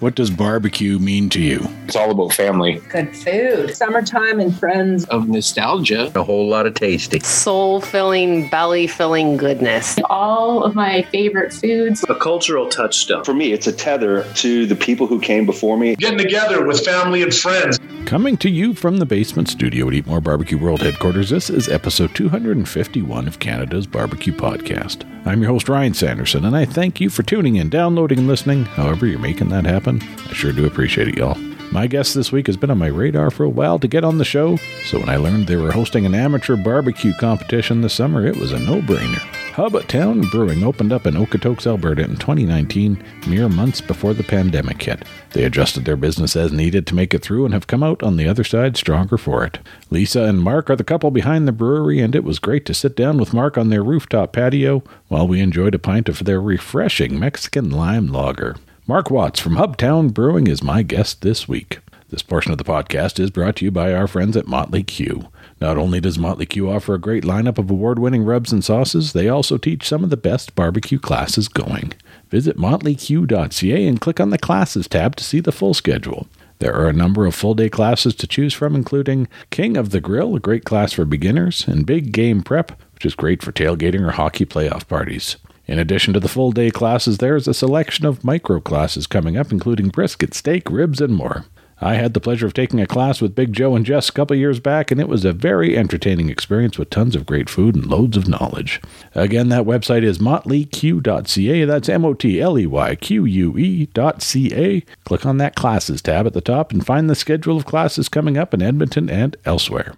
What does barbecue mean to you? It's all about family. Good food. Summertime and friends. Of nostalgia. A whole lot of tasty. Soul filling, belly filling goodness. All of my favorite foods. A cultural touchstone. For me, it's a tether to the people who came before me. Getting together with family and friends. Coming to you from the basement studio at Eat More Barbecue World headquarters, this is episode 251 of Canada's Barbecue Podcast. I'm your host, Ryan Sanderson, and I thank you for tuning in, downloading, and listening. However, you're making that happen, I sure do appreciate it, y'all. My guest this week has been on my radar for a while to get on the show, so when I learned they were hosting an amateur barbecue competition this summer, it was a no brainer. Town Brewing opened up in Okotoks, Alberta in 2019, mere months before the pandemic hit. They adjusted their business as needed to make it through and have come out on the other side stronger for it. Lisa and Mark are the couple behind the brewery, and it was great to sit down with Mark on their rooftop patio while we enjoyed a pint of their refreshing Mexican lime lager. Mark Watts from Hubtown Brewing is my guest this week. This portion of the podcast is brought to you by our friends at Motley Que. Not only does Motley Que offer a great lineup of award winning rubs and sauces, they also teach some of the best barbecue classes going. Visit motleyque.ca and click on the Classes tab to see the full schedule. There are a number of full day classes to choose from, including King of the Grill, a great class for beginners, and Big Game Prep, which is great for tailgating or hockey playoff parties. In addition to the full day classes, there is a selection of micro classes coming up, including brisket, steak, ribs, and more. I had the pleasure of taking a class with Big Joe and Jess a couple years back, and it was a very entertaining experience with tons of great food and loads of knowledge. Again, that website is motleyque.ca. That's M O T L E Y Q U E.ca. Click on that classes tab at the top and find the schedule of classes coming up in Edmonton and elsewhere.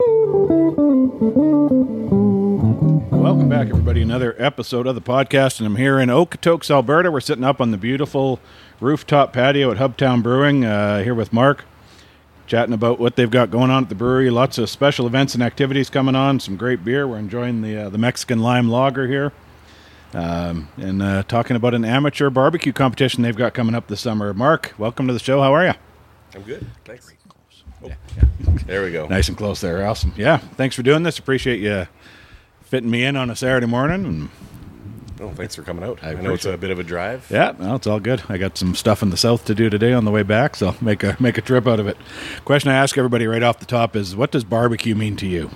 Welcome back, everybody. Another episode of the podcast, and I'm here in Okotoks, Alberta. We're sitting up on the beautiful rooftop patio at Hubtown Brewing. Uh, here with Mark, chatting about what they've got going on at the brewery. Lots of special events and activities coming on. Some great beer. We're enjoying the uh, the Mexican lime lager here, um, and uh, talking about an amateur barbecue competition they've got coming up this summer. Mark, welcome to the show. How are you? I'm good. Thanks. Oh. Yeah, yeah. there we go. Nice and close there. Awesome. Yeah. Thanks for doing this. Appreciate you fitting me in on a Saturday morning. And Oh, thanks for coming out. I, I know it's a bit of a drive. Yeah, no, it's all good. I got some stuff in the south to do today on the way back, so make a make a trip out of it. Question I ask everybody right off the top is, what does barbecue mean to you?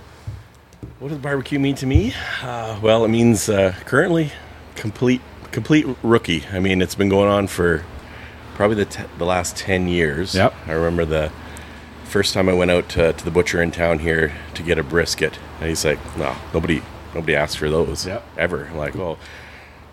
What does barbecue mean to me? Uh, well, it means uh, currently complete complete rookie. I mean, it's been going on for probably the te- the last ten years. Yep. I remember the first time I went out to, to the butcher in town here to get a brisket, and he's like, "No, nobody nobody asks for those yep. ever." I'm like, well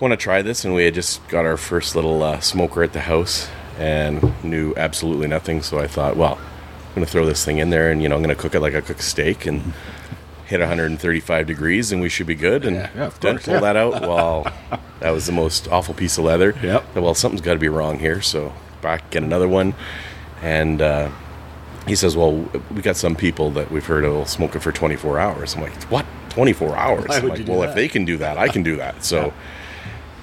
want to try this, and we had just got our first little uh, smoker at the house and knew absolutely nothing. So I thought, well, I'm going to throw this thing in there, and you know, I'm going to cook it like I cook steak and hit 135 degrees, and we should be good. And yeah, yeah, then course, pull yeah. that out. Well, that was the most awful piece of leather. Yep. Well, something's got to be wrong here. So back get another one, and. Uh, he says, "Well, we got some people that we've heard will smoke it for 24 hours." I'm like, "What? 24 hours?" I'm like, "Well, if they can do that, I can do that." So.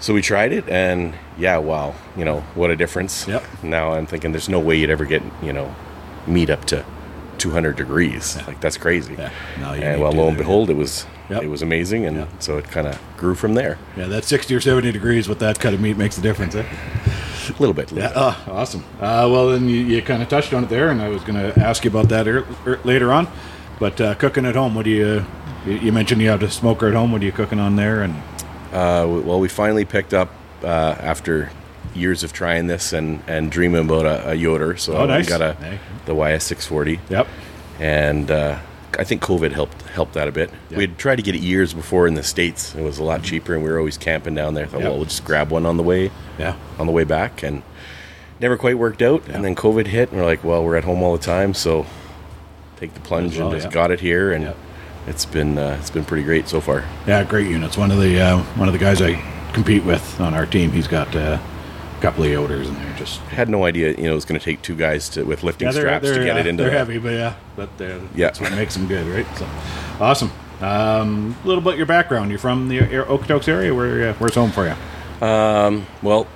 So we tried it, and yeah, wow, you know what a difference. Yep. Now I'm thinking, there's no way you'd ever get you know meat up to 200 degrees. Like that's crazy. Yeah. No, and well, lo and behold, it was Yep. it was amazing, and Yeah. so it kind of grew from there. Yeah, that 60 or 70 degrees with that kind of meat makes a difference, eh? A little bit. little Yeah, oh, awesome. Uh, well, then you, you kind of touched on it there, and I was going to ask you about that er, er, later on. But uh, cooking at home, what do you, you? You mentioned you have a smoker at home. What are you cooking on there? And Uh, well, we finally picked up uh, after years of trying this and, and dreaming about a, a Yoder. So Oh, nice. I got a the YS640, yep, and uh, I think COVID helped helped that a bit. Yeah. We had tried to get it years before in the states. It was a lot cheaper, and we were always camping down there. Thought, Yep. well, we'll just grab one on the way yeah, on the way back, and never quite worked out. Yeah. And then COVID hit, and we're like, well, we're at home all the time, so take the plunge well, and just got it here, and. It's been uh, it's been pretty great so far. yeah. Great units. One of the uh, one of the guys I compete with on our team. He's got uh, a couple of Yoders, and they're just Had no idea, you know, it was going to take two guys to with lifting yeah, they're, straps to get uh, it into They're that. heavy, but yeah, but uh, Yeah. that's what makes them good, right? So awesome. Um, a little bit your background. You're from the uh, Okotoks area. Where uh, where's home for you? Well,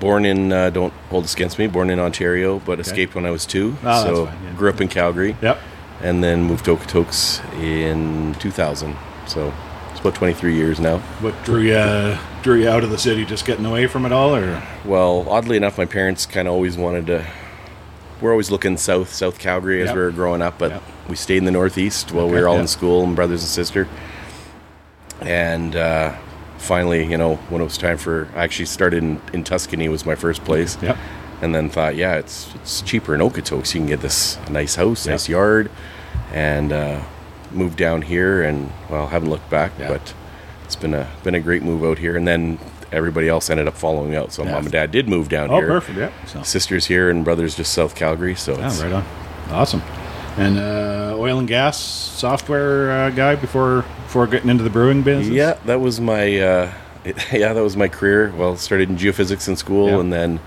born in uh, don't hold this against me. Born in Ontario, but escaped when I was two. Oh, that's so fine, yeah. grew up in Calgary, Yep. And then moved to Okotoks in 2000. So It's about 23 years now. What drew you drew you out of the city? Just getting away from it all, or Well, oddly enough, my parents kind of always wanted to. We're always looking south, South Calgary as Yep. we were growing up, but Yep. we stayed in the Northeast while we were all yeah. in school and brothers and sister. And uh, finally, you know, when it was time for, I actually started in, in Tuscany was my first place. Yep. And then thought, yeah, it's it's cheaper in Okotoks. You can get this nice house, Yep. nice yard, and uh, moved down here. And well, haven't looked back, Yeah. but it's been a been a great move out here. And then everybody else ended up following out. So Yeah. mom and dad did move down oh, here. perfect, yeah. So, Sisters here and brothers just South Calgary. So it's, yeah, right on, awesome. And uh, oil and gas software uh, guy before before getting into the brewing business. Yeah, that was my uh, yeah, that was my career. Well, started in geophysics in school, Yeah. and then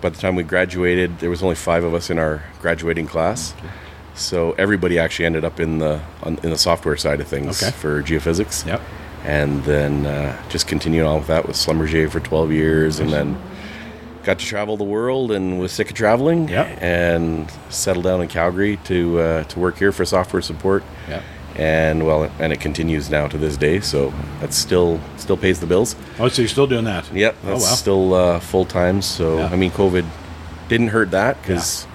by the time we graduated, there was only five of us in our graduating class. So everybody actually ended up in the on, in the software side of things Okay. for geophysics. Yep. And then uh, just continued on with that with Schlumberger for 12 years, and then got to travel the world and was sick of traveling. Yep. And settled down in Calgary to uh, to work here for software support Yep. And well, and it continues now to this day. So that still still pays the bills. Oh, so you're still doing that? Yep, Oh that's wow. still uh, full time. So Yeah. I mean, COVID didn't hurt that because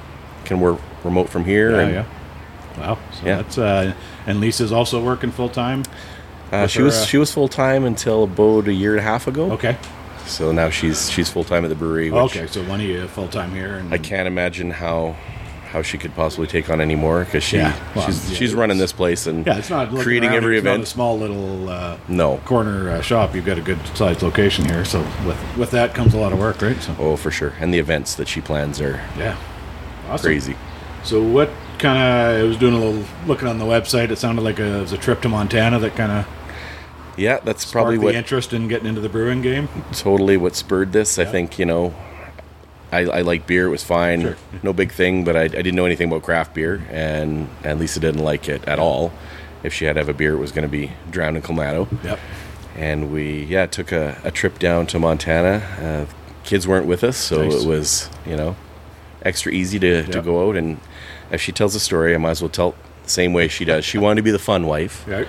can work remote from here. yeah, and, yeah. Wow. So Yeah. that's uh, and Lisa's also working full time. Uh, she her, was uh, she was full time until about a year and a half ago. Okay. So now she's she's full time at the brewery. Okay. So one of you full time here, and I can't imagine how how she could possibly take on any more because she Yeah. Well, she's yeah, she's running this place and Yeah, it's not creating around, every event. a small little uh, No. corner uh, shop. You've got a good sized location here, so with with that comes a lot of work, right? So Oh, for sure. And the events that she plans are yeah, awesome. crazy. So what kind of? I was doing a little looking on the website. It sounded like a, it was a trip to Montana that kind of Yeah, that's probably what interest in getting into the brewing game. totally what spurred this. I think you know, I, I like beer. It was fine, Sure. no big thing. But I, I didn't know anything about craft beer, and and Lisa didn't like it at all. If she had to have a beer, it was going to be drowned in Clamato. Yep. And we yeah took a, a trip down to Montana. Uh, kids weren't with us, so Nice. it was you know extra easy to, to go out. And if she tells a story, I might as well tell the same way she does. She wanted to be the fun wife Right.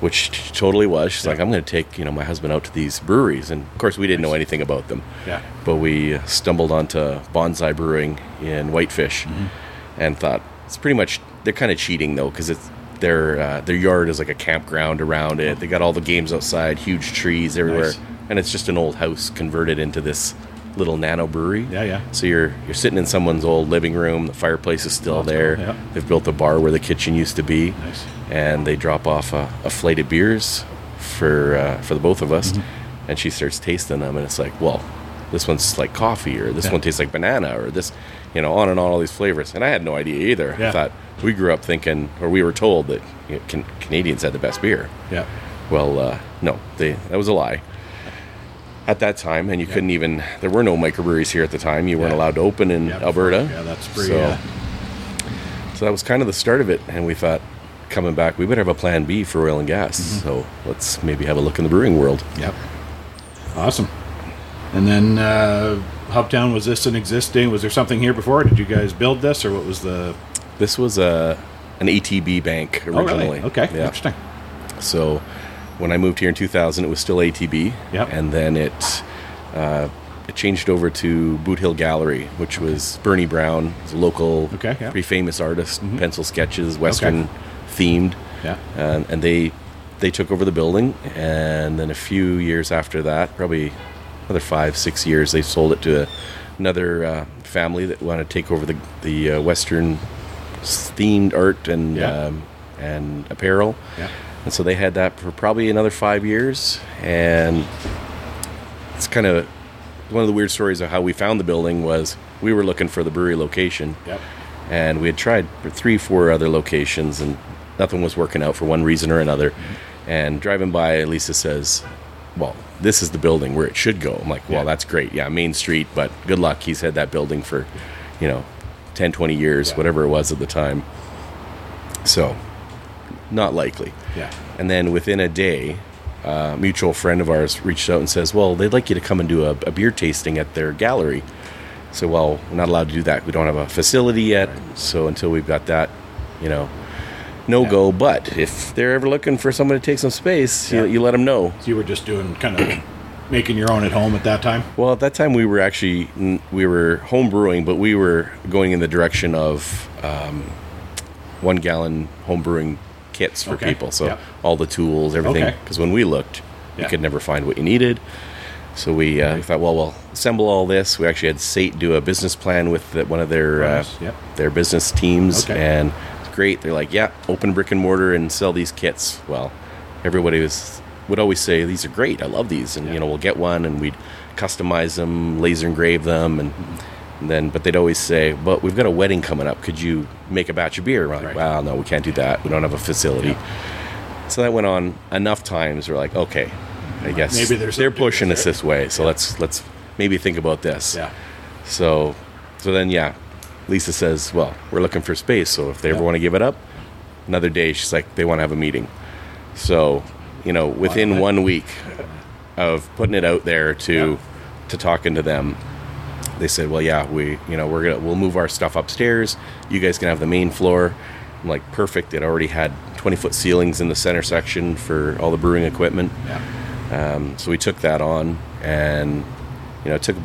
Which she totally was. She's Yeah. like, I'm going to take you know my husband out to these breweries, and of course we didn't know anything about them. Yeah. But we uh, stumbled onto Bonsai Brewing in Whitefish, Mm-hmm. and thought it's pretty much they're kind of cheating though because it's their uh, their yard is like a campground around it. They got all the games outside, huge trees everywhere, Nice. and it's just an old house converted into this little nano brewery. Yeah, yeah. So you're you're sitting in someone's old living room. The fireplace is still it's there. cool, yeah. They've built a bar where the kitchen used to be Nice. and they drop off a, a flight of beers for uh, for the both of us, Mm-hmm. and she starts tasting them, and it's like, well, this one's like coffee, or this Yeah. one tastes like banana, or this, you know, on and on all these flavors, and I had no idea either. Yeah. I thought we grew up thinking, or we were told that you know, can, Canadians had the best beer. Yeah. Well, uh, no, they that was a lie. At that time, and you couldn't even. There were no microbreweries here at the time. You weren't Yeah. allowed to open in Yeah, Alberta. Yeah, that's pretty. So- uh, So that was kind of the start of it, and we thought, coming back, we better have a plan B for oil and gas. Mm-hmm. So let's maybe have a look in the brewing world. Yep. Awesome. And then uh, Hubtown was this an existing? Was there something here before? Did you guys build this, or what was the? This was a an ATB bank Oh, really? originally. Okay, yeah. interesting. So when I moved here in 2000, it was still ATB. Yep. And then it uh, it changed over to Boot Hill Gallery, which was Bernie Brown, was a local, Okay, yeah. Mm-hmm. pretty famous artist, pencil sketches, Western themed. Yeah. and, and they they took over the building and then a few years after that probably another five six years they sold it to another uh, family that wanted to take over the the uh, western themed art and Yeah. um, and apparel Yeah. And so they had that for probably another five years and it's kind of one of the weird stories of how we found the building was we were looking for the brewery location Yep. and we had tried for three, four other locations, and nothing was working out for one reason or another. Mm-hmm. And driving by, Lisa says, "Well, this is the building where it should go." I'm like, "Well, Yeah. that's great. Yeah, Main Street, but good luck. He's had that building for, you know, 10, 20 years, Yeah. whatever it was at the time. So, not likely." Yeah. And then within a day, a mutual friend of ours reached out and says, "Well, they'd like you to come and do a, a beer tasting at their gallery." So, well, we're not allowed to do that. We don't have a facility yet. So until we've got that, you know, no go. But if they're ever looking for someone to take some space, Yeah. you, you let them know. So you were just doing kind of making your own at home at that time. Well, at that time we were actually we were home brewing, but we were going in the direction of um, one gallon home brewing kits for Okay. people. So Yep. all the tools, everything. Okay. Because when we looked, Yeah. you could never find what you needed. So we uh, thought, well, we'll assemble all this. We actually had SAIT do a business plan with the, one of their uh, Yep. their business teams, Okay. and it's great. They're like, yeah, open brick and mortar and sell these kits. Well, everybody was would always say these are great. I love these, and Yeah. you know, we'll get one and we'd customize them, laser engrave them, and, and then but they'd always say, but we've got a wedding coming up. Could you make a batch of beer? We're like, Right. well, no, we can't do that. We don't have a facility. So that went on enough times. We're like, okay, I guess Maybe there's they're pushing us this way. So let's let's maybe think about this. Yeah. So, so then, yeah, Lisa says, "Well, we're looking for space. So if they ever want to give it up, another day." She's like, "They want to have a meeting." So, you know, within Wow. one week of putting it out there to Yeah. to talking to them, they said, "Well, yeah, we, you know, we're gonna we'll move our stuff upstairs. You guys can have the main floor." I'm like, "Perfect." It already had 20 foot ceilings in the center section for all the brewing equipment. Yeah. Um, so we took that on, and you know, it took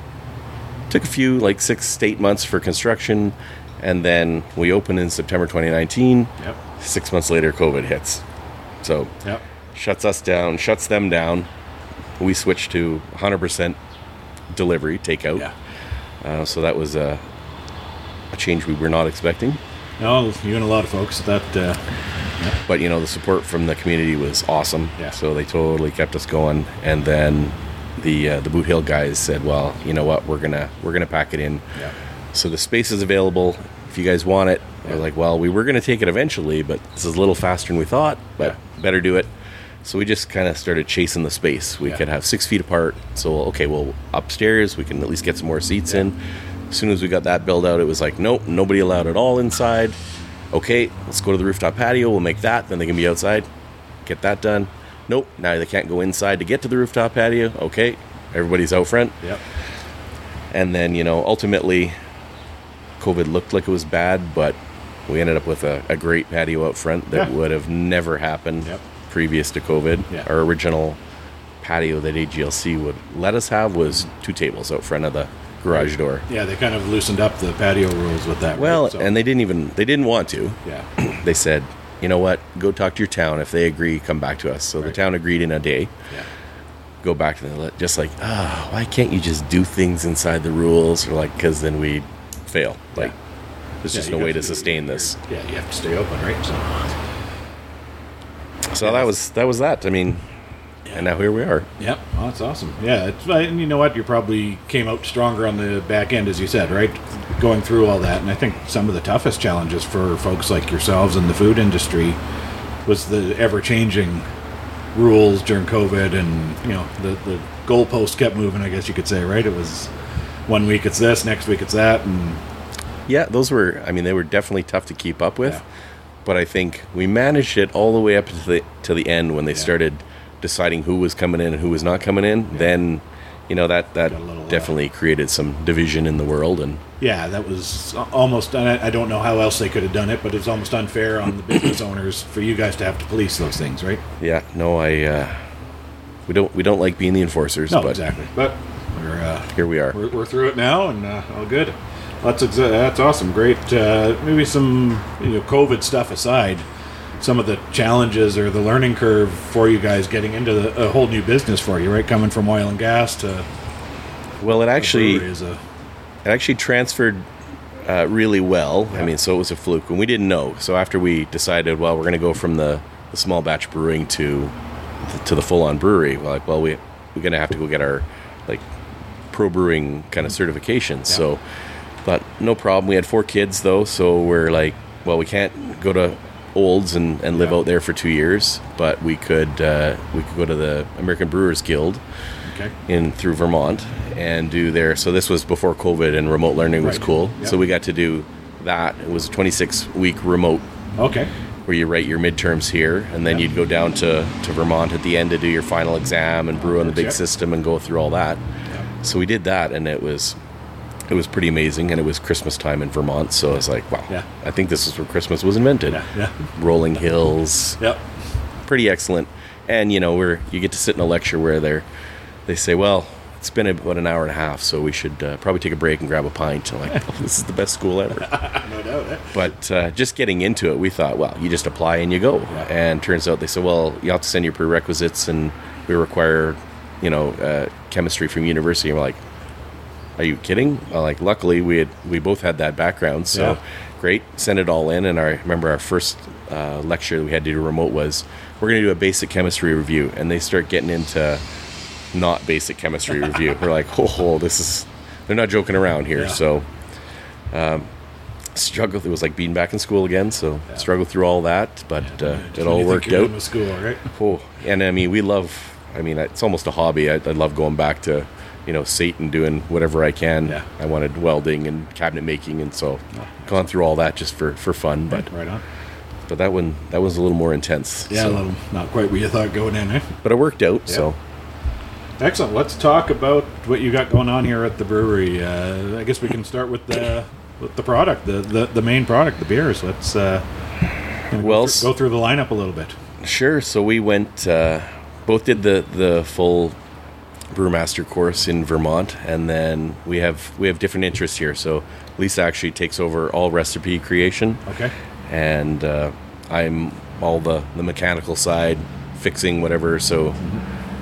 took a few like six to eight months for construction, and then we opened in September 2019. Yep. Six months later, COVID hits, so Yep. shuts us down, shuts them down. We switch to 100% delivery takeout. Yeah. Uh, so that was a, a change we were not expecting. No, you and a lot of folks that uh, but you know the support from the community was awesome. Yeah. So they totally kept us going, and then the uh, the Boot Hill guys said, "Well, you know what? We're gonna we're gonna pack it in. Yeah. So the space is available if you guys want it." We're like, "Well, we were gonna take it eventually, but this is a little faster than we thought. But better do it." So we just kind of started chasing the space. We Yeah. could have six feet apart. So okay, well upstairs we can at least get some more seats in. As soon as we got that built out, it was like, nope, nobody allowed at all inside. Okay, let's go to the rooftop patio. We'll make that. Then they can be outside. Get that done. Nope. Now they can't go inside to get to the rooftop patio. Okay, everybody's out front. Yep. And then you know, ultimately, COVID looked like it was bad, but we ended up with a, a great patio out front that Yeah. would have never happened Yep. Previous to COVID. Yeah. Our original patio that AGLC would let us have was two tables out front of the garage door. Yeah, they kind of loosened up the patio rules with that. Well, right? So- and they didn't even they didn't want to. yeah, They said, you know what, go talk to your town. If they agree, come back to us. So the town agreed in a day. yeah, Go back to the just like, ah, why can't you just do things inside the rules? Or like, because then we fail. Like, there's Yeah, just no way to sustain this. yeah. You have to stay open, right? So So that was that was that. I mean, and now here we are. Yep, well, that's awesome. Yeah, it's, and you know what? You probably came out stronger on the back end, as you said, right? Going through all that, and I think some of the toughest challenges for folks like yourselves in the food industry was the ever-changing rules during COVID, and you know the the goalpost kept moving. I guess you could say, right? It was one week it's this, next week it's that, and Yeah, those were. I mean, they were definitely tough to keep up with, Yeah. But I think we managed it all the way up to the to the end when they Yeah. started deciding who was coming in and who was not coming in. Then, you know that that definitely created some division in the world, and yeah, that was almost. I I don't know how else they could have done it, but it's almost unfair on the business owners for you guys to have to police those things, right? yeah, no, I uh, we don't we don't like being the enforcers, No, but exactly. But we're, uh, here we are. we're we're through it now, and uh, all good. That's exa- that's awesome. Great. Uh, maybe some you know COVID stuff aside, some of the challenges or the learning curve for you guys getting into the, a whole new business for you, right? Coming from oil and gas to Well, it actually is a it actually transferred uh, really well. I mean, so it was a fluke, and we didn't know. So after we decided, well, we're going to go from the, the small batch brewing to to the full on brewery, we're like, well, we we're going to have to go get our like pro brewing kind of certifications. So, but no problem. We had four kids though, so we're like, well, we can't go to Olds and, and live Yeah. out there for two years, but we could uh, we could go to the American Brewers Guild okay. in through Vermont and do their. So this was before COVID and remote learning was Right. cool. Yep. So we got to do that. It was a 26 week remote Okay. where you write your midterms here, and then you'd go down to, to Vermont at the end to do your final exam and brew on the big Yep. system and go through all that. So we did that, and it was it was pretty amazing, and it was Christmas time in Vermont, so I was like, wow, Yeah. I think this is where Christmas was invented. Yeah. Rolling hills, Yep. pretty excellent. And you know, where you get to sit in a lecture where they're they say, well, it's been about an hour and a half, so we should uh, probably take a break and grab a pint. And like, oh, this is the best school ever. No doubt. eh? But uh, just getting into it, we thought, well, you just apply and you go. And turns out they said, well, you have to send your prerequisites, and we require, you know, uh, chemistry from university. And we're like, are you kidding? Well, like, luckily we had we both had that background, so Yeah. great. Send it all in, and I remember our first uh, lecture we had to do remote was we're going to do a basic chemistry review, and they start getting into not basic chemistry review. We're like, oh, this is they're not joking around here. Yeah. So struggled. It was like being back in school again. So struggled through all that, but uh, it all worked out. school, right? Oh, and I mean, we love. I mean, it's almost a hobby. I, I love going back to, you know, Satan doing whatever I can. Yeah. I wanted welding and cabinet making, and so gone through all that just for for fun. But Right on. but that one that was a little more intense. Yeah, so- a little, not quite what you thought going in, eh? but it worked out. So Excellent. Let's talk about what you got going on here at the brewery. Uh, I guess we can start with the with the product, the the, the main product, the beers. Let's uh, Well, go, through, go through the lineup a little bit. Sure. So we went, uh, both did the the full brewmaster course in Vermont, and then we have we have different interests here. So Lisa actually takes over all recipe creation, Okay. and uh, I'm all the the mechanical side, fixing whatever. So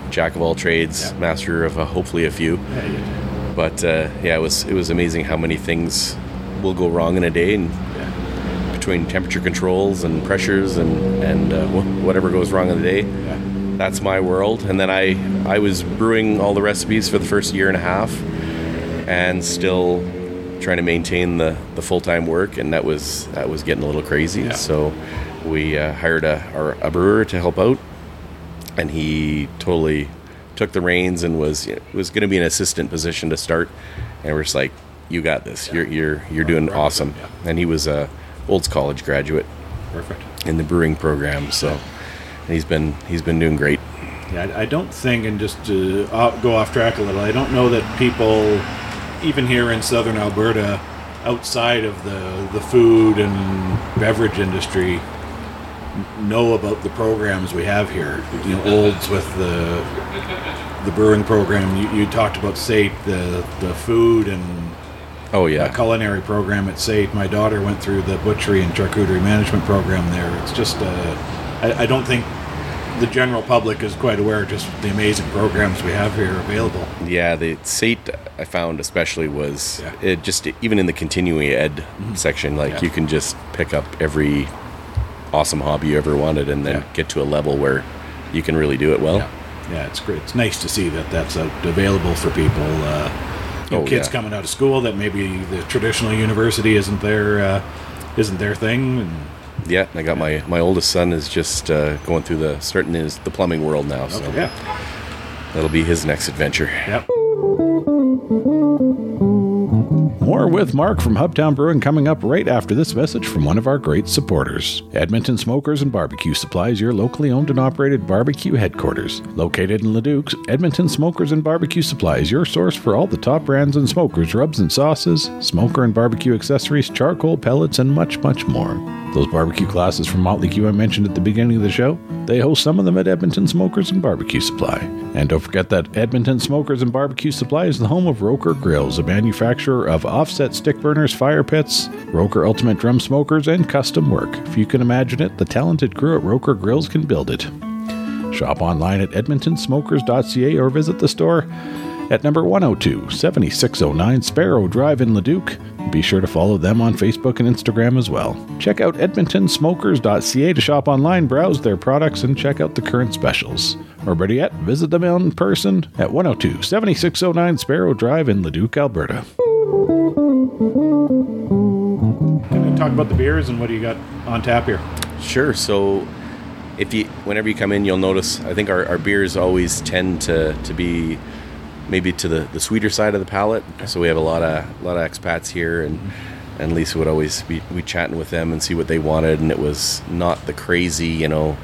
jack of all trades, Yeah. master of uh, hopefully a few. Yeah, But uh, yeah, it was it was amazing how many things will go wrong in a day, and yeah, between temperature controls and pressures and and uh, whatever goes wrong in the day. That's my world. And then I I was brewing all the recipes for the first year and a half, and still trying to maintain the, the full time work, and that was that was getting a little crazy. Yeah. So we uh, hired a our, a brewer to help out, and he totally took the reins and was you know, was going to be an assistant position to start, and we're just like, you got this. You're you're you're doing Right, awesome. yeah. And he was a Olds College graduate Perfect. in the brewing program, so. And he's been he's been doing great. Yeah, I, I don't think, and just to uh, go off track a little, I don't know that people, even here in southern Alberta, outside of the, the food and beverage industry, know about the programs we have here. You know, Olds with the the brewing program. You, you talked about SAIT, the the food and Oh yeah, culinary program at SAIT. My daughter went through the butchery and charcuterie management program there. It's just, uh, I, I don't think the general public is quite aware of just the amazing programs we have here available. yeah. The SAIT I found especially was Yeah. it just even in the continuing ed section, like Yeah. you can just pick up every awesome hobby you ever wanted, and then Yeah. get to a level where you can really do it well. Yeah, it's great. It's nice to see that that's out, available for people. Uh, Oh, kids coming out of school that maybe the traditional university isn't their uh, isn't their thing, and Yeah, I got my my oldest son is just uh, going through the starting his the plumbing world now, so yeah, that'll be his next adventure. yep. More with Mark from Hubtown Brewing coming up right after this message from one of our great supporters. Edmonton Smokers and Barbecue Supplies, your locally owned and operated barbecue headquarters. Located in Leduc, Edmonton Smokers and Barbecue Supplies, your source for all the top brands and smokers, rubs and sauces, smoker and barbecue accessories, charcoal, pellets, and much, much more. Those barbecue classes from Motley Que I mentioned at the beginning of the show, they host some of them at Edmonton Smokers and Barbecue Supply. And don't forget that Edmonton Smokers and Barbecue Supply is the home of Roker Grills, a manufacturer of offset stick burners, fire pits, Roker Ultimate Drum Smokers, and custom work. If you can imagine it, the talented crew at Roker Grills can build it. Shop online at edmontonsmokers.ca or visit the store at number 102 7609 Sparrow Drive in Leduc. Be sure to follow them on Facebook and Instagram as well. Check out edmontonsmokers.ca to shop online, browse their products, and check out the current specials. Or better yet, visit them in person at 102 7609 Sparrow Drive in Leduc, Alberta. Can we talk about the beers and what do you got on tap here? Sure. So, if you whenever you come in, you'll notice. I think our, our beers always tend to, to be maybe to the, the sweeter side of the palate. So we have a lot of a lot of expats here, and and Lisa would always be we chatting with them and see what they wanted, and it was not the crazy, you know,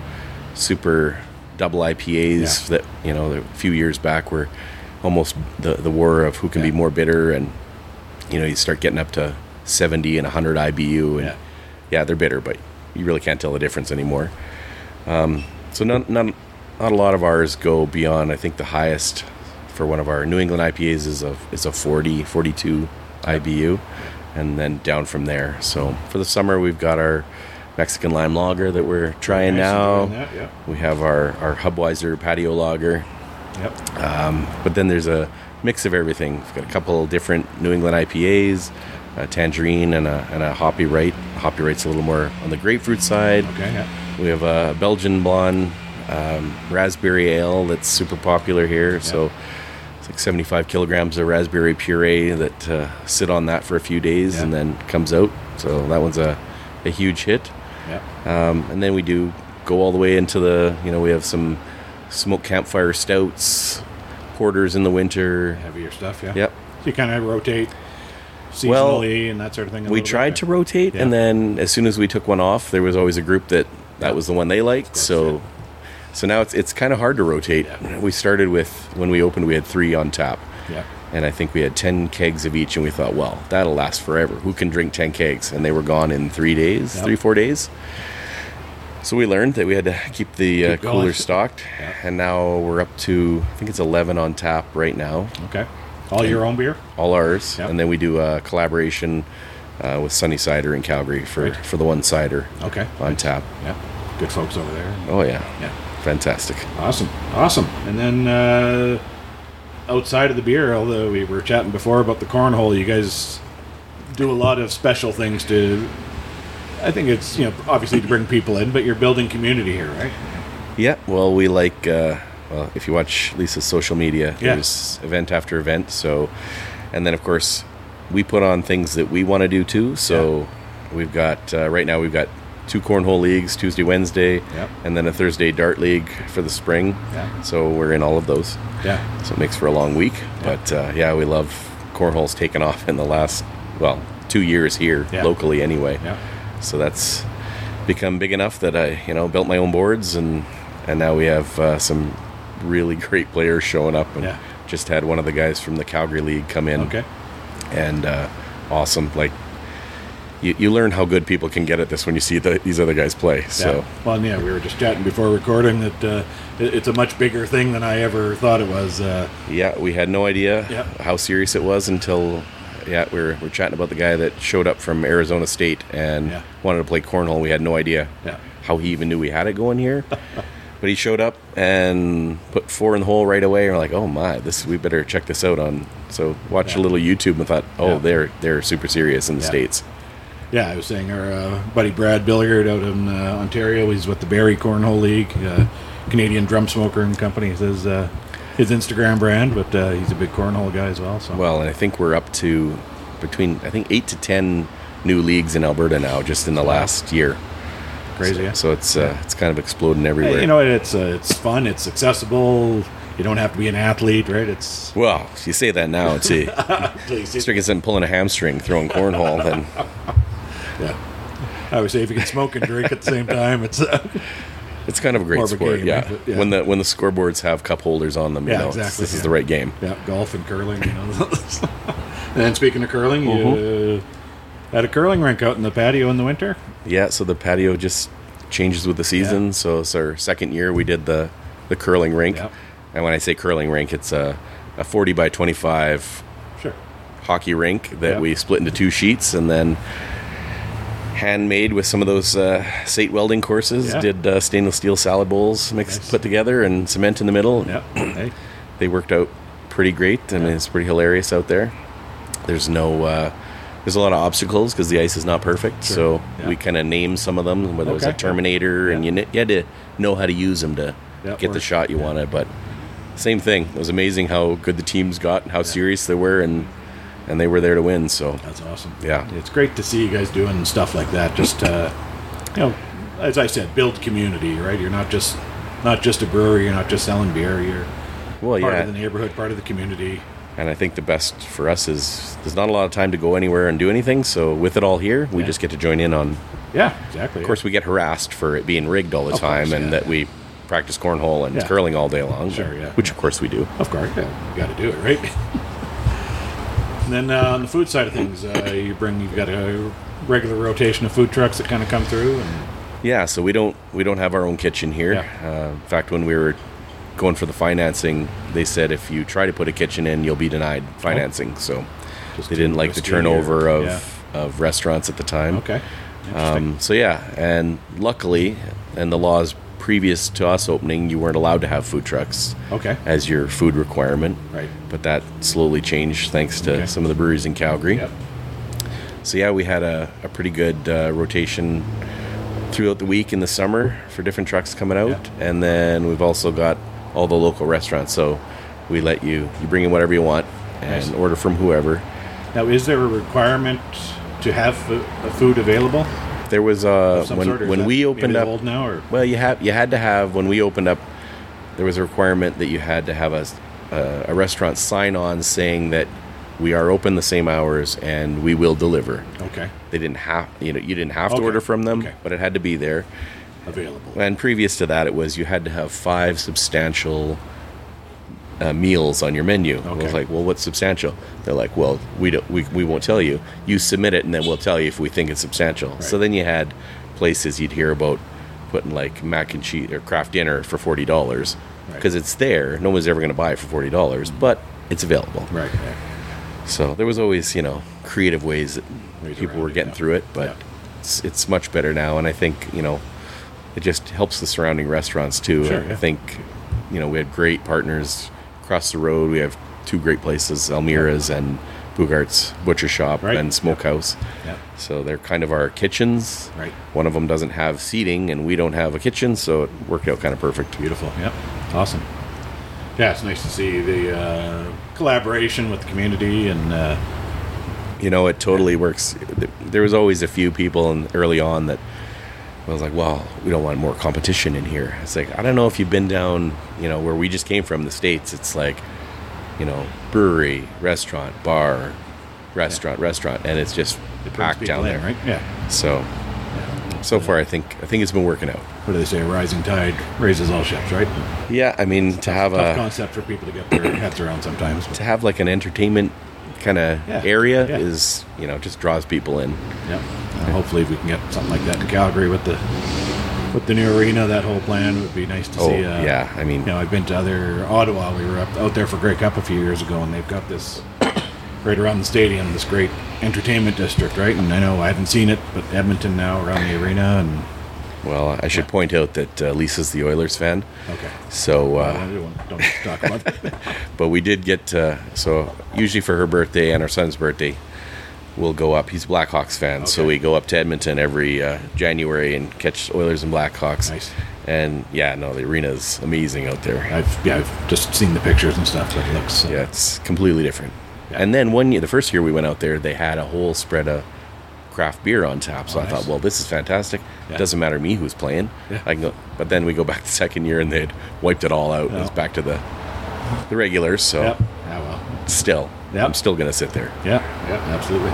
super double IPAs Yeah. that you know a few years back were almost the the war of who can be more bitter and you know, you start getting up to 70 and 100 IBU, and Yeah. yeah, they're bitter, but you really can't tell the difference anymore. Um, so not, not not a lot of ours go beyond. I think the highest for one of our New England IPAs is a is a 40 42 IBU, and then down from there. So for the summer, we've got our Mexican lime lager that we're trying Nice, now. that, yeah. We have our our Hubweiser patio lager, Yep. but then there's a mix of everything. We've got a couple different New England IPAs, a tangerine and a, and a hoppy right. Hoppy right's a little more on the grapefruit side. Okay. Yeah. We have a Belgian blonde um, raspberry ale that's super popular here. So it's like 75 kilograms of raspberry puree that uh, sit on that for a few days Yeah. and then comes out. So that one's a, a huge hit. Yeah. Um, and then we do go all the way into the, you know, we have some smoke campfire stouts, porters in the winter. Heavier stuff. Yeah. Yep. So you kind of rotate seasonally Well, and that sort of thing. We little bit, tried to rotate, and then as soon as we took one off, there was always a group that that was the one they liked. So, so now it's it's kind of hard to rotate. Yeah. We started with when we opened, we had three on tap, Yeah. and I think we had ten kegs of each, and we thought, well, that'll last forever. Who can drink ten kegs? And they were gone in three days, Yep. three four days. So we learned that we had to keep the uh, cooler stocked, Yeah. and now we're up to I think it's eleven on tap right now Okay. All your own beer. all ours, Yep. and then we do a collaboration uh, with Sunny Cider in Calgary for, Right. for the one cider Okay. on tap. Yeah. Good folks over there. Oh yeah, Yeah. Fantastic. Awesome, awesome. And then uh, outside of the beer, although we were chatting before about the cornhole, you guys do a lot of special things to. I think it's you know obviously to bring people in, but you're building community here, right? Yeah, well, we like. Uh, well, if you watch Lisa's social media, Yeah. there's event after event. So, and then of course, we put on things that we want to do too. So, we've got uh, right now we've got two cornhole leagues Tuesday, Wednesday, Yep. and then a Thursday dart league for the spring. Yeah. So we're in all of those. Yeah. So it makes for a long week. But uh, yeah, we love cornhole's taken off in the last, well, two years here Yeah. locally anyway. Yeah. So that's become big enough that I, you know, built my own boards and and now we have uh, some really great players showing up. And Yeah. just had one of the guys from the Calgary League come in. Okay. And uh, awesome. Like you, you learn how good people can get at this when you see the, these other guys play. So yeah. Well, yeah, we were just chatting before recording that uh, it, it's a much bigger thing than I ever thought it was. Uh, Yeah, we had no idea Yeah. how serious it was until yeah, we were, we are chatting about the guy that showed up from Arizona State and Yeah. wanted to play cornhole. We had no idea how he even knew we had it going here. but he showed up and put four in the hole right away. And we're like, oh my, this we better check this out on. So watch Yeah. a little YouTube and thought, oh, Yeah. they're they're super serious in the Yeah. states. Yeah, I was saying our uh, buddy Brad Billiard out in uh, Ontario. He's with the Barrie Cornhole League, uh, Canadian drum smoker and company. Is his uh, his Instagram brand, but uh, he's a big cornhole guy as well. So Well, and I think we're up to between I think eight to ten new leagues in Alberta now, just in the last year. crazy. yeah. So it's uh, it's kind of exploding everywhere. You know, it's uh, it's fun. It's accessible. You don't have to be an athlete, right? It's Well, if you say that now. It's a, it's like I'm pulling a hamstring throwing cornhole. Then yeah. I would say if you can smoke and drink at the same time, it's uh, it's kind of a great More of a sport. game, yeah. Yeah. when the when the scoreboards have cup holders on them, you Yeah, know, exactly, this is the right game. yeah, golf and curling. You know. and then speaking of curling, you Mm-hmm. uh, had a curling rink out in the patio in the winter. Yeah, so the patio just changes with the season. Yeah. So it's our second year. We did the the curling rink, and when I say curling rink, it's a a 40 by 25 Sure. hockey rink that Yeah. we split into two sheets and then handmade with some of those uh, SAIT welding courses. Yeah. Did uh, stainless steel salad bowls mixed, Nice. put together, and cement in the middle. Yeah. Hey. They worked out pretty great. I mean, it's pretty hilarious out there. There's no. Uh, there's a lot of obstacles because the ice is not perfect, so Yeah. we kind of named some of them. Whether it was a Terminator, and you, you had to know how to use them to Yeah, get the shot you wanted. But same thing. It was amazing how good the teams got and how serious they were, and and they were there to win. So That's awesome. Yeah. It's great to see you guys doing stuff like that. Just uh, you know, as I said, build community, right? You're not just not just a brewery, you're not just selling beer, you're well, part yeah. of the neighborhood, part of the community. And I think the best for us is there's not a lot of time to go anywhere and do anything. So with it all here, we Yeah. just get to join in on. Yeah, exactly. Of course, we get harassed for it being rigged all the Of time, course, and yeah. that we practice cornhole and curling all day long. Sure, yeah. Which of course we do. Of course, yeah, you got to do it, right? And then uh, on the food side of things, uh, you bring you've got a regular rotation of food trucks that kind of come through, and Yeah, so we don't we don't have our own kitchen here. Yeah. Uh, in fact, when we were going for the financing, they said if you try to put a kitchen in, you'll be denied financing. So just they didn't like the turnover of yeah. of restaurants at the time. Okay. Um, so yeah, and luckily, and the laws previous to us opening, you weren't allowed to have food trucks okay. as your food requirement. Right. But that slowly changed thanks to Okay. some of the breweries in Calgary. Yep. So yeah, we had a, a pretty good uh, rotation throughout the week in the summer for different trucks coming out, Yeah. and then we've also got all the local restaurants. So we let you you bring in whatever you want and Nice. order from whoever. Now, is there a requirement to have uh, food available? There was uh, when sort, or when we opened up. old now, or Well, you have you had to have when we opened up. There was a requirement that you had to have a a, a restaurant sign on saying that we are open the same hours and we will deliver. okay, They didn't have you know you didn't have to order from them, Okay. but it had to be there. available. And previous to that, it was you had to have five substantial uh, meals on your menu. I was like, well, what's substantial? They're like, well, we don't, we, we won't tell you. You submit it, and then we'll tell you if we think it's substantial. So then you had places you'd hear about putting like mac and cheese or craft dinner for forty dollars Right. because it's there. No one's ever going to buy it for forty dollars, but it's available. Right. right. So there was always, you know, creative ways that people were it, getting yeah. through it, but Yeah. it's, it's much better now. And I think, you know, it just helps the surrounding restaurants too. Sure, I think, you know, we had great partners across the road. We have two great places, Almira's and Bugart's Butcher Shop Right. and Smokehouse. Yeah. So they're kind of our kitchens. Right. One of them doesn't have seating, and we don't have a kitchen, so it worked out kind of perfect. Beautiful. Yep. Awesome. Yeah, it's nice to see the uh, collaboration with the community and uh, you know, it totally works. There was always a few people in, early on that I was like, well, we don't want more competition in here. It's like, I don't know if you've been down, you know, where we just came from, the States. It's like, you know, brewery, restaurant, bar, restaurant, restaurant, and it's just it packed down in, there. right? Yeah. So, so far, I think I think it's been working out. What do they say? A rising tide raises all ships, right? Yeah, I mean, to have Tough a concept for people to get their heads around sometimes. but- to have like an entertainment kind of Yeah, area yeah. is, you know, just draws people in. Yep. Uh, hopefully, we can get something like that in Calgary with the with the new arena. That whole plan would be nice to Oh, see. Uh, yeah, I mean- you know, I've been to other Ottawa. We were up out there for Grey Cup a few years ago, and they've got this right around the stadium, this great entertainment district, right? And I know I haven't seen it, but Edmonton now around the arena, and Well, I should point out that uh, Lisa's the Oilers fan. okay. So, Uh, don't, talk about that. but we did get uh, so usually for her birthday and our son's birthday, we'll go up. He's a Blackhawks fan, so we go up to Edmonton every uh, January and catch Oilers and Blackhawks. Nice. And yeah, no, the arena's amazing out there. I've yeah, I've just seen the pictures and stuff, it looks uh, Yeah, it's completely different. Yeah. And then one year, the first year we went out there, they had a whole spread of craft beer on tap. So Oh, I nice. thought, well, this is fantastic. Yeah. It doesn't matter me who's playing. Yeah. I can go. But then we go back the second year and they'd wiped it all out. Yeah. It's back to the the regulars. So Yep. Yeah, well. still, Yep. I'm still gonna sit there. Yeah, yeah, absolutely.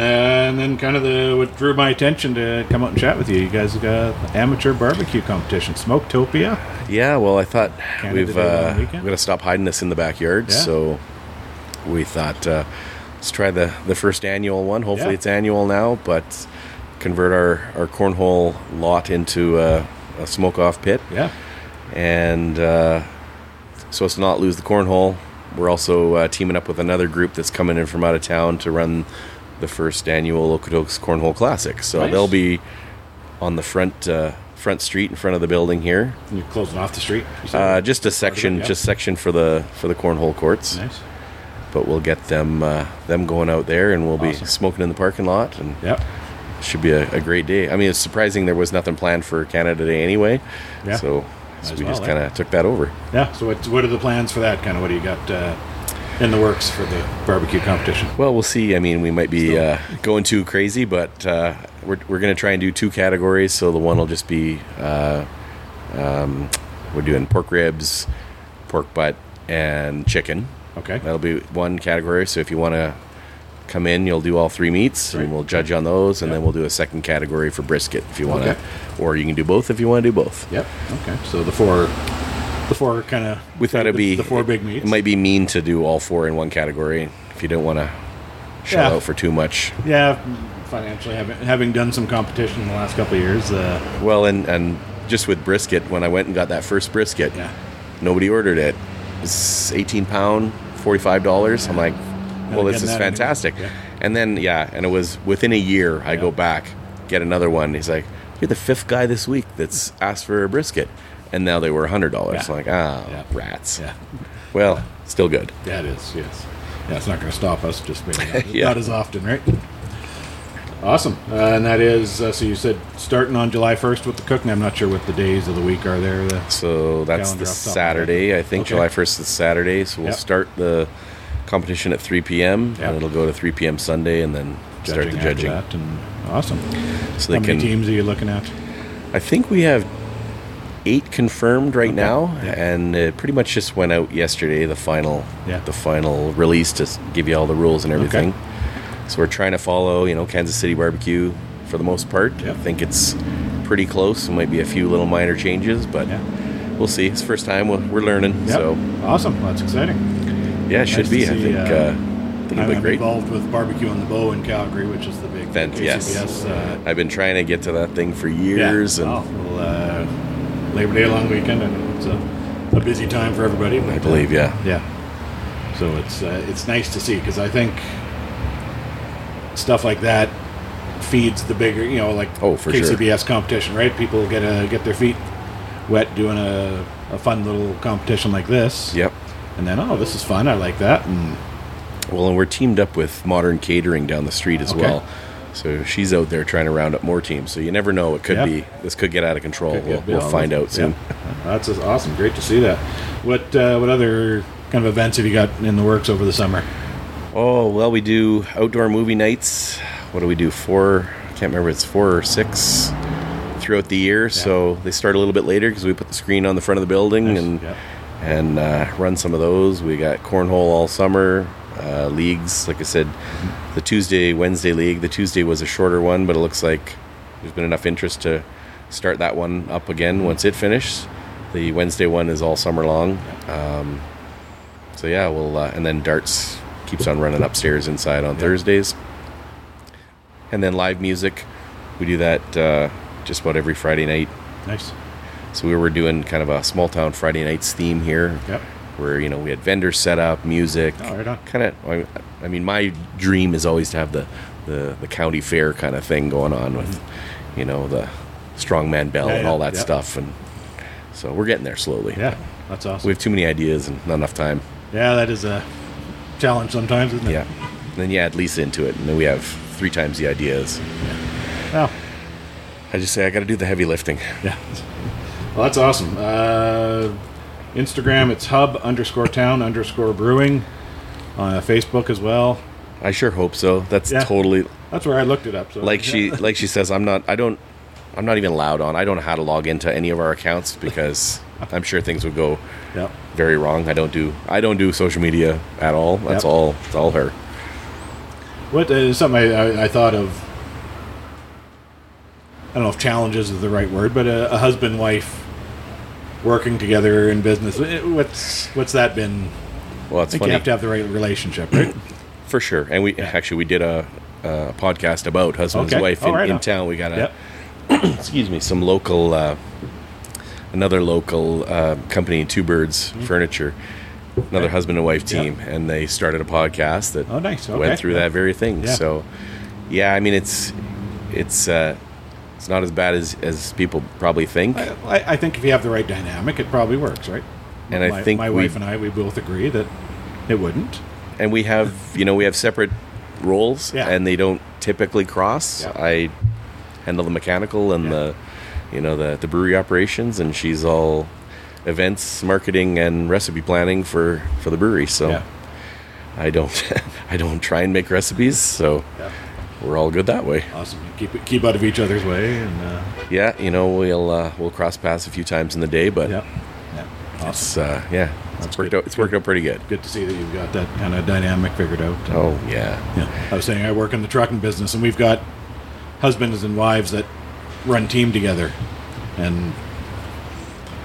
And then kind of the what drew my attention to come out and chat with you. You guys got amateur barbecue competition, Smoketopia. Yeah, well, I thought Canada we've uh, we're gonna stop hiding this in the backyard. Yeah. So we thought uh, let's try the the first annual one. Hopefully, Yeah. it's annual now, but convert our our cornhole lot into a, a smoke off pit, Yeah, and uh, so as to not lose the cornhole. We're also uh, teaming up with another group that's coming in from out of town to run the first annual Okotoks Cornhole Classic. So Nice. they'll be on the front uh, front street in front of the building here. you're closing off the street. Uh, just a section, yeah. just section for the for the cornhole courts. nice. But we'll get them uh, them going out there, and we'll be smoking in the parking lot, and Yep. should be a, a great day. I mean, it's surprising there was nothing planned for Canada Day anyway. Yeah. So, so we well, just eh? kind of took that over. Yeah. So what what are the plans for that? Kind of what do you got uh, in the works for the barbecue competition? Well, we'll see. I mean, we might be uh, going too crazy, but uh, we're, we're going to try and do two categories. So the one will just be uh, um, we're doing pork ribs, pork butt, and chicken. Okay. That'll be one category. So if you want to come in, you'll do all three meats, Right. and we'll judge on those, and Yeah. then we'll do a second category for brisket if you want to, Okay. or you can do both if you want to do both. Yep. Okay. So the four, the four kind of We thought it'd be the four big meats. It might be mean to do all four in one category if you don't want to shell Yeah. out for too much. Yeah, financially, having, having done some competition in the last couple of years. Uh, Well, and and just with brisket, when I went and got that first brisket, Yeah. nobody ordered it. It's 18 pound, 45 dollars. I'm like, well, this is fantastic. Yeah. And then yeah, and it was within a year. I go back, get another one. He's like, you're the fifth guy this week that's asked for a brisket, and now they were hundred dollars. Yeah. Like ah, Yeah. rats. yeah, Well, still good. That is. Yes, yeah, it's not going to stop us. Just maybe not, Yeah. not as often, right? Awesome, uh, and that is uh, so. You said starting on July first with the cooking. I'm not sure what the days of the week are there. The, So that's the off the top of my Saturday. I think Okay. July 1st is Saturday. So we'll Yep. start the competition at 3 p.m. Yep. and it'll go to 3 p.m. Sunday and then start the judging. that, and awesome. So How they many can. teams are you looking at? I think we have eight confirmed right now, Yeah. and it pretty much just went out yesterday. The final, Yeah. the final release to give you all the rules and everything. So we're trying to follow, you know, Kansas City barbecue for the most part. Yeah. I think it's pretty close. There might be a few little minor changes, but Yeah. we'll see. It's the first time we're, we're learning, Yep. so awesome. That's exciting. yeah, it should be. to I see, think. uh, Uh, I think I'm be great. involved with barbecue on the bow in Calgary, which is the big Event, yes. Uh, I've been trying to get to that thing for years, yeah. and Well, well, uh, Labor Day long weekend, and it's a, a busy time for everybody. I believe, uh, yeah. yeah. So it's uh, it's nice to see because I think stuff like that feeds the bigger, you know, like Oh, for sure. KCBS competition, right? People get a, get their feet wet doing a, a fun little competition like this, Yep. and then oh, this is fun. I like that, and Well, and we're teamed up with Modern Catering down the street as Okay. well. So she's out there trying to round up more teams. So you never know. It could Yeah. be this could get out of control. Could we'll we'll find out soon. That's awesome. Great to see that. What uh, what other kind of events have you got in the works over the summer? Oh well, we do outdoor movie nights. What do we do? Four? I can't remember. It's four or six throughout the year. So they start a little bit later because we put the screen on the front of the building Nice. and Yeah. and uh, run some of those. We got cornhole all summer. Uh, leagues, like I said, the Tuesday, Wednesday league. The Tuesday was a shorter one, but it looks like there's been enough interest to start that one up again once it finishes. The Wednesday one is all summer long. Um, so yeah, we'll uh, and then darts keeps on running upstairs inside on Thursdays, and then live music. We do that uh, just about every Friday night. Nice. So we were doing kind of a small town Friday nights theme here, Yep. where you know we had vendors set up, music. Oh, right. Kind of. I, I mean, my dream is always to have the, the the county fair kind of thing going on with, you know, the strongman bell Mm-hmm. Yeah, and yeah, all that yeah. stuff, and so we're getting there slowly. Yeah, that's awesome. We have too many ideas and not enough time. yeah, that is a challenge sometimes, isn't it? Yeah. And then you add Lisa into it, and then we have three times the ideas. Well, I just say I got to do the heavy lifting. yeah. Well, that's awesome. Uh, Instagram, it's hub underscore town underscore brewing. On uh, Facebook as well. I sure hope so. That's Yeah. totally That's where I looked it up. So like she like she says. I'm not. I don't. I'm not even allowed on. I don't know how to log into any of our accounts because I'm sure things would go Yeah. very wrong. I don't do. I don't do social media at all. That's Yep. all. It's all her. What uh, something I, I, I thought of? I don't know if challenges is the right word, but a, a husband wife working together in business. Uh, What's what's that been? Well, I think funny you have to have the right relationship, right? for sure. And we actually we did a, a podcast about husband Okay. and wife in, right in town. We got a yep. excuse me, some local, uh, another local uh, company, Two Birds Mm-hmm. Furniture, another husband and wife team, and they started a podcast that Oh, nice. Okay. went through Yeah. that very thing. Yeah. So, yeah, I mean, it's it's uh, it's not as bad as as people probably think. I, I- I think if you have the right dynamic, it probably works, right? And I my, think my wife and I, we both agree that it wouldn't. and we have you know we have separate roles Yeah. and they don't typically cross Yeah. i handle the mechanical and Yeah. the you know the, the brewery operations and she's all events marketing and recipe planning for for the brewery so Yeah. i don't i don't try and make recipes so Yeah. we're all good that way Awesome. Keep keep out of each other's way, and uh, yeah you know we'll uh, we'll cross paths a few times in the day but yeah, yeah. Awesome. it's uh, yeah it's worked good. out it's worked out pretty good Good to see that you've got that kind of dynamic figured out. oh yeah Yeah. I was saying I work in the trucking business, and we've got husbands and wives that run team together, and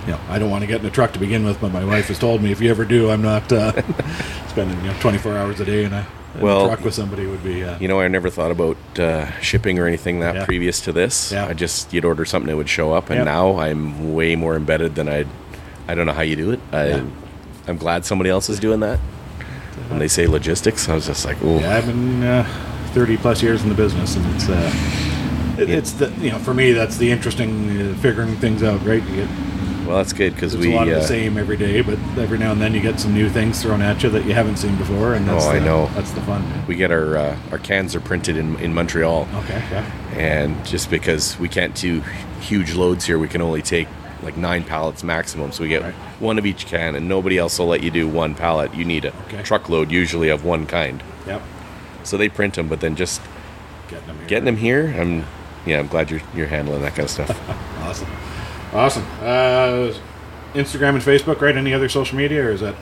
you know I don't want to get in a truck to begin with, but my wife has told me if you ever do, I'm not uh, spending you know 24 hours a day in a well, truck with somebody would be. Uh, you know, I never thought about uh, shipping or anything that yeah. previous to this. Yeah. I just you'd order something that would show up, and yep. now I'm way more embedded than I. I don't know how you do it. I, yeah. I'm glad somebody else is doing that. When they say logistics, I was just like, oh. Yeah, I've been uh, 30 plus years in the business, and it's uh, it, it's the you know for me that's the interesting uh, figuring things out, right? You get well, that's good because we a lot of the uh, same every day, but every now and then you get some new things thrown at you that you haven't seen before, and that's oh, the, I know that's the fun. We get our uh, our cans are printed in in Montreal. Okay, yeah. And just because we can't do huge loads here, we can only take like nine pallets maximum. So we get right. one of each can, and nobody else will let you do one pallet. You need a okay. truckload usually of one kind. Yep. So they print them, but then just getting them here, getting them here I'm yeah, I'm glad you're you're handling that kind of stuff. awesome. Awesome. Uh, Instagram and Facebook, right? Any other social media, or is that?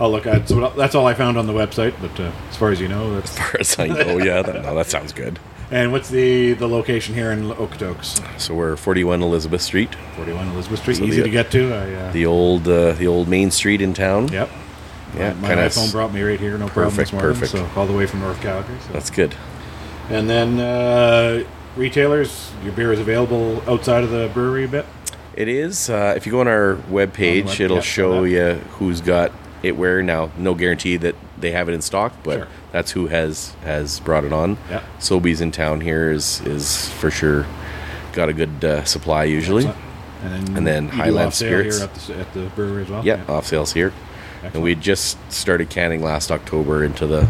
Oh, look, at so that's all I found on the website. But uh, as far as you know, that's as far as I know, yeah, that, no, that sounds good. And what's the the location here in Okotoks? So we're 41 Elizabeth Street. 41 Elizabeth Street, so easy the, to get to. I, uh, the old uh, the old main street in town. Yep. Yeah, my, my iPhone brought me right here, no problem perfect, morning, Perfect. So all the way from North Calgary. So. That's good. And then uh, retailers, your beer is available outside of the brewery a bit. It is. Uh, if you go on our web page, it'll show you who's got it where. Now, no guarantee that they have it in stock, but sure. that's who has has brought it on. Yeah. Sobeys in town here is is for sure got a good uh, supply usually. And then, and then Highland Spirits at the, at the, brewery as well. Yeah, yeah. off sales here. Excellent. And we just started canning last October into the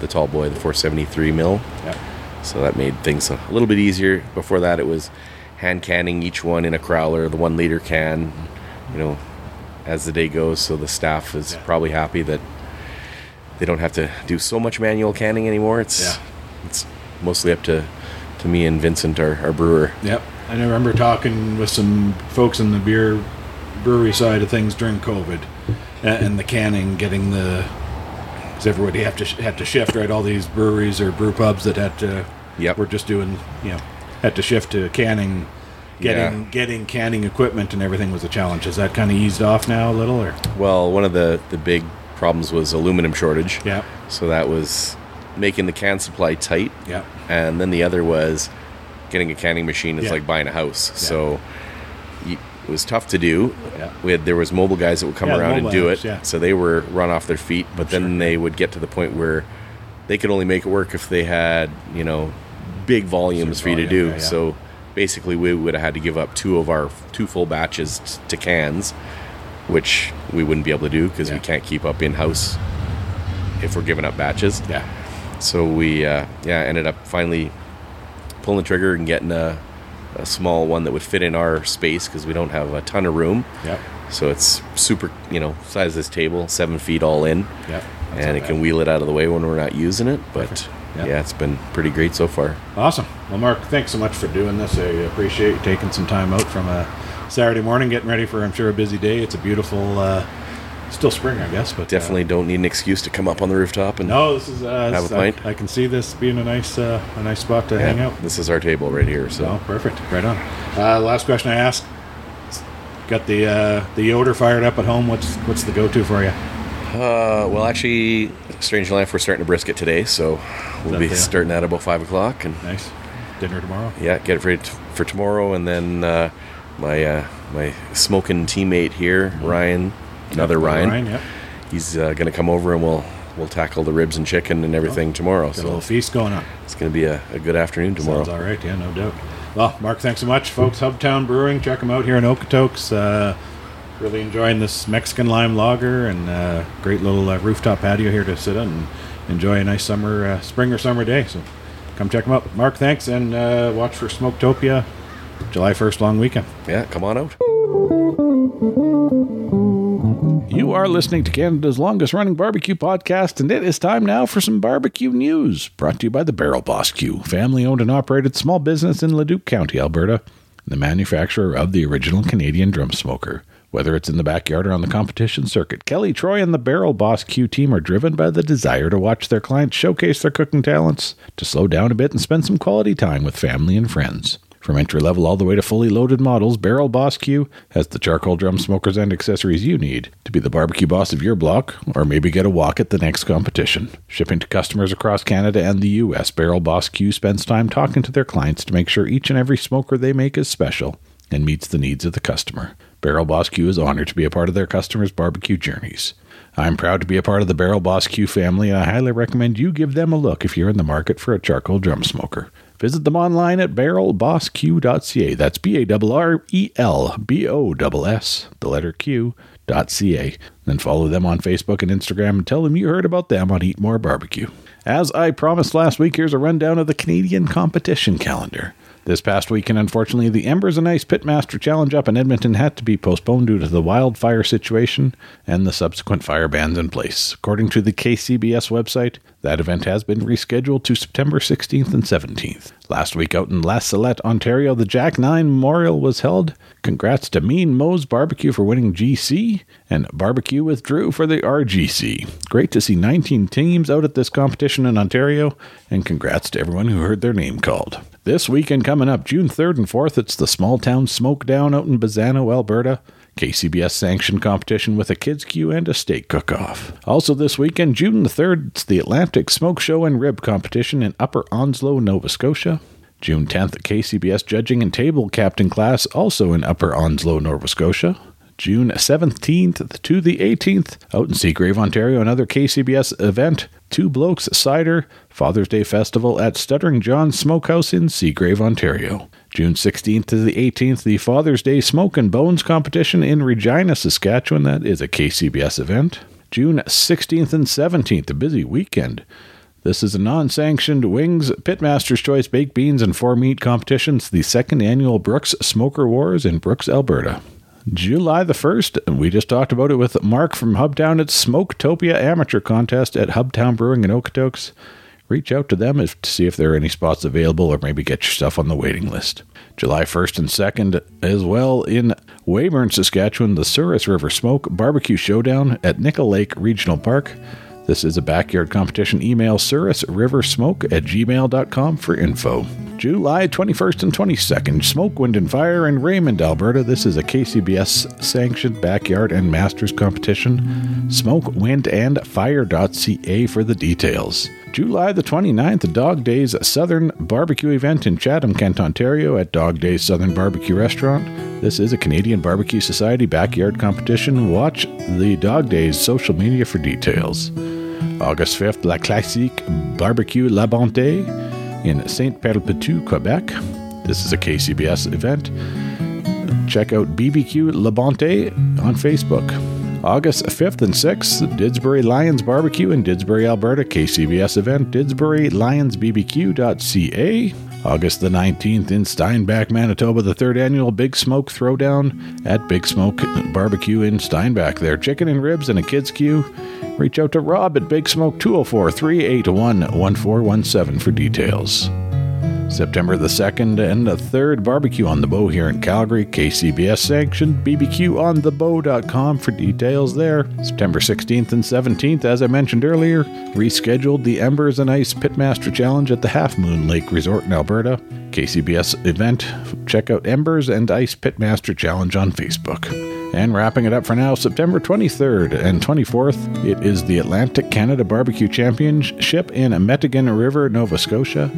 the tall boy, the 473 mil. Yeah. So that made things a little bit easier. Before that, it was hand canning each one in a crowler, the one liter can, you know, as the day goes. So the staff is yeah. probably happy that they don't have to do so much manual canning anymore. It's yeah. it's mostly up to, to me and Vincent, our, our brewer. Yep. I remember talking with some folks in the beer brewery side of things during COVID and the canning, getting the because everybody had to had to shift right. All these breweries or brew pubs that had to yep. were just doing you know had to shift to canning getting yeah. getting canning equipment and everything was a challenge. Has that kind of eased off now a little? Or well, one of the the big problems was aluminum shortage. Yeah. So that was making the can supply tight. Yeah. And then the other was getting a canning machine is yeah. like buying a house. Yeah. So it was tough to do. Yeah. We had there was mobile guys that would come around and do it. Yeah. So they were run off their feet, but then sure. they would get to the point where they could only make it work if they had, you know, big volumes for you to do. So basically we would have had to give up two of our two full batches t- to cans, which we wouldn't be able to do because yeah. we can't keep up in house if we're giving up batches. Yeah. So we uh, yeah ended up finally pulling the trigger and getting a, a small one that would fit in our space because we don't have a ton of room. Yeah. So it's super, you know, size of this table, seven feet all in. Yeah. And it can wheel it out of the way when we're not using it, but. Perfect yeah. yeah, it's been pretty great so far. Awesome. Well, Mark, thanks so much for doing this. I appreciate you taking some time out from a Saturday morning, getting ready for, I'm sure, a busy day. It's a beautiful, uh, still spring, I guess, but definitely uh, don't need an excuse to come up on the rooftop and no, this is uh, have a pint. I, I, can see this being a nice, uh, a nice spot to yeah, hang out. This is our table right here. So, oh, perfect. Right on. Uh, last question I asked. Got the uh, the Yoder fired up at home. What's what's the go to for you? Uh, well, actually, strange Life, we're starting to brisket today, so we'll be starting at about five o'clock. And nice dinner tomorrow. Yeah, get it ready t- for tomorrow, and then uh, my uh, my smoking teammate here, mm-hmm. Ryan, another Ryan. Ryan, yeah. He's uh, to come over, and we'll we'll tackle the ribs and chicken and everything oh, tomorrow. So a little feast going on. It's to be a, a, good afternoon tomorrow. Sounds all right. Yeah, no doubt. Well, Mark, thanks so much, folks. Hubtown Brewing, check them out here in Okotoks. Really enjoying this Mexican lime lager and uh, great little uh, rooftop patio here to sit on and enjoy a nice summer, uh, spring or summer day. So come check them out. Mark, thanks, and uh, watch for Smoketopia, July 1st long weekend. Yeah, come on out. You are listening to Canada's longest running barbecue podcast, and it is time now for some barbecue news. Brought to you by the Barrel Boss Q, family owned and operated small business in Leduc County, Alberta, the manufacturer of the original Canadian drum smoker. Whether it's in the backyard or on the competition circuit, Kelly, Troy, and the Barrel Boss Q team are driven by the desire to watch their clients showcase their cooking talents, to slow down a bit and spend some quality time with family and friends. From entry level all the way to fully loaded models, Barrel Boss Q has the charcoal drum smokers and accessories you need to be the barbecue boss of your block, or maybe get a walk at the next competition. Shipping to customers across Canada and the US, Barrel Boss Q spends time talking to their clients to make sure each and every smoker they make is special and meets the needs of the customer. Barrel Boss Q is honored to be a part of their customers' barbecue journeys. I'm proud to be a part of the Barrel Boss Q family, and I highly recommend you give them a look if you're in the market for a charcoal drum smoker. Visit them online at barrelbossq.ca. That's B A R R E L B O S S, the letter Q.ca. Then follow them on Facebook and Instagram and tell them you heard about them on Eat More Barbecue. As I promised last week, here's a rundown of the Canadian competition calendar. This past weekend, unfortunately, the Embers and Ice Pitmaster Challenge up in Edmonton had to be postponed due to the wildfire situation and the subsequent fire bans in place. According to the KCBS website, that event has been rescheduled to September 16th and 17th. Last week out in La Salette, Ontario, the Jack 9 Memorial was held. Congrats to Mean Moe's Barbecue for winning GC and Barbecue with Drew for the RGC. Great to see 19 teams out at this competition in Ontario, and congrats to everyone who heard their name called. This weekend coming up, June 3rd and 4th, it's the Small Town Smoke Down out in Bazzano, Alberta. KCBS sanctioned competition with a kids' queue and a steak cook-off. Also this weekend, June the 3rd, it's the Atlantic Smoke Show and Rib competition in Upper Onslow, Nova Scotia. June 10th, KCBS judging and table captain class also in Upper Onslow, Nova Scotia. June 17th to the 18th, out in Seagrave, Ontario, another KCBS event, Two Blokes Cider Father's Day Festival at Stuttering John Smokehouse in Seagrave, Ontario. June 16th to the 18th, the Father's Day Smoke and Bones competition in Regina, Saskatchewan. That is a KCBS event. June 16th and 17th, a busy weekend. This is a non sanctioned Wings Pitmaster's Choice Baked Beans and Four Meat competitions, the second annual Brooks Smoker Wars in Brooks, Alberta. July the 1st, we just talked about it with Mark from Hubtown. It's Smoketopia Amateur Contest at Hubtown Brewing in Okotoks. Reach out to them if, to see if there are any spots available or maybe get your stuff on the waiting list. July 1st and 2nd as well in Weyburn, Saskatchewan, the Souris River Smoke Barbecue Showdown at Nickel Lake Regional Park. This is a backyard competition. Email Smoke at gmail.com for info. July 21st and 22nd, Smoke, Wind, and Fire in Raymond, Alberta. This is a KCBS sanctioned backyard and masters competition. Smoke, Wind, and Fire.ca for the details. July the 29th, Dog Days Southern Barbecue event in Chatham, Kent, Ontario at Dog Days Southern Barbecue Restaurant. This is a Canadian Barbecue Society backyard competition. Watch the Dog Days social media for details. August 5th, La Classique Barbecue La Bonté in Saint Perpétue, Quebec. This is a KCBS event. Check out BBQ La Bonté on Facebook. August 5th and 6th, Didsbury Lions Barbecue in Didsbury, Alberta, KCBS event, didsburylionsbbq.ca. August the 19th in Steinbach, Manitoba, the third annual Big Smoke Throwdown at Big Smoke Barbecue in Steinbach. There, chicken and ribs and a kids' queue. Reach out to Rob at Big Smoke 204 381 1417 for details. September the 2nd and the 3rd, Barbecue on the Bow here in Calgary. KCBS sanctioned. BBQonthebow.com for details there. September 16th and 17th, as I mentioned earlier, rescheduled the Embers and Ice Pitmaster Challenge at the Half Moon Lake Resort in Alberta. KCBS event. Check out Embers and Ice Pitmaster Challenge on Facebook. And wrapping it up for now, September 23rd and 24th, it is the Atlantic Canada Barbecue Championship in Meteghan River, Nova Scotia.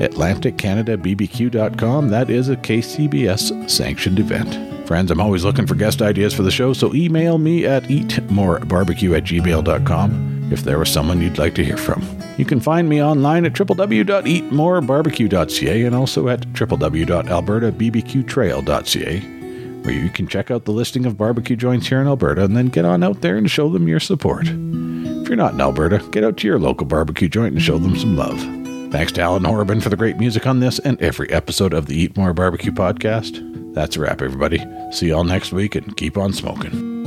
AtlanticCanadaBBQ.com. That is a KCBS sanctioned event. Friends, I'm always looking for guest ideas for the show, so email me at eatmorebarbecue at gmail.com if there was someone you'd like to hear from. You can find me online at www.eatmorebarbecue.ca and also at www.albertabbqtrail.ca, where you can check out the listing of barbecue joints here in Alberta and then get on out there and show them your support. If you're not in Alberta, get out to your local barbecue joint and show them some love. Thanks to Alan Horabin for the great music on this and every episode of the Eat More Barbecue podcast. That's a wrap, everybody. See y'all next week and keep on smoking.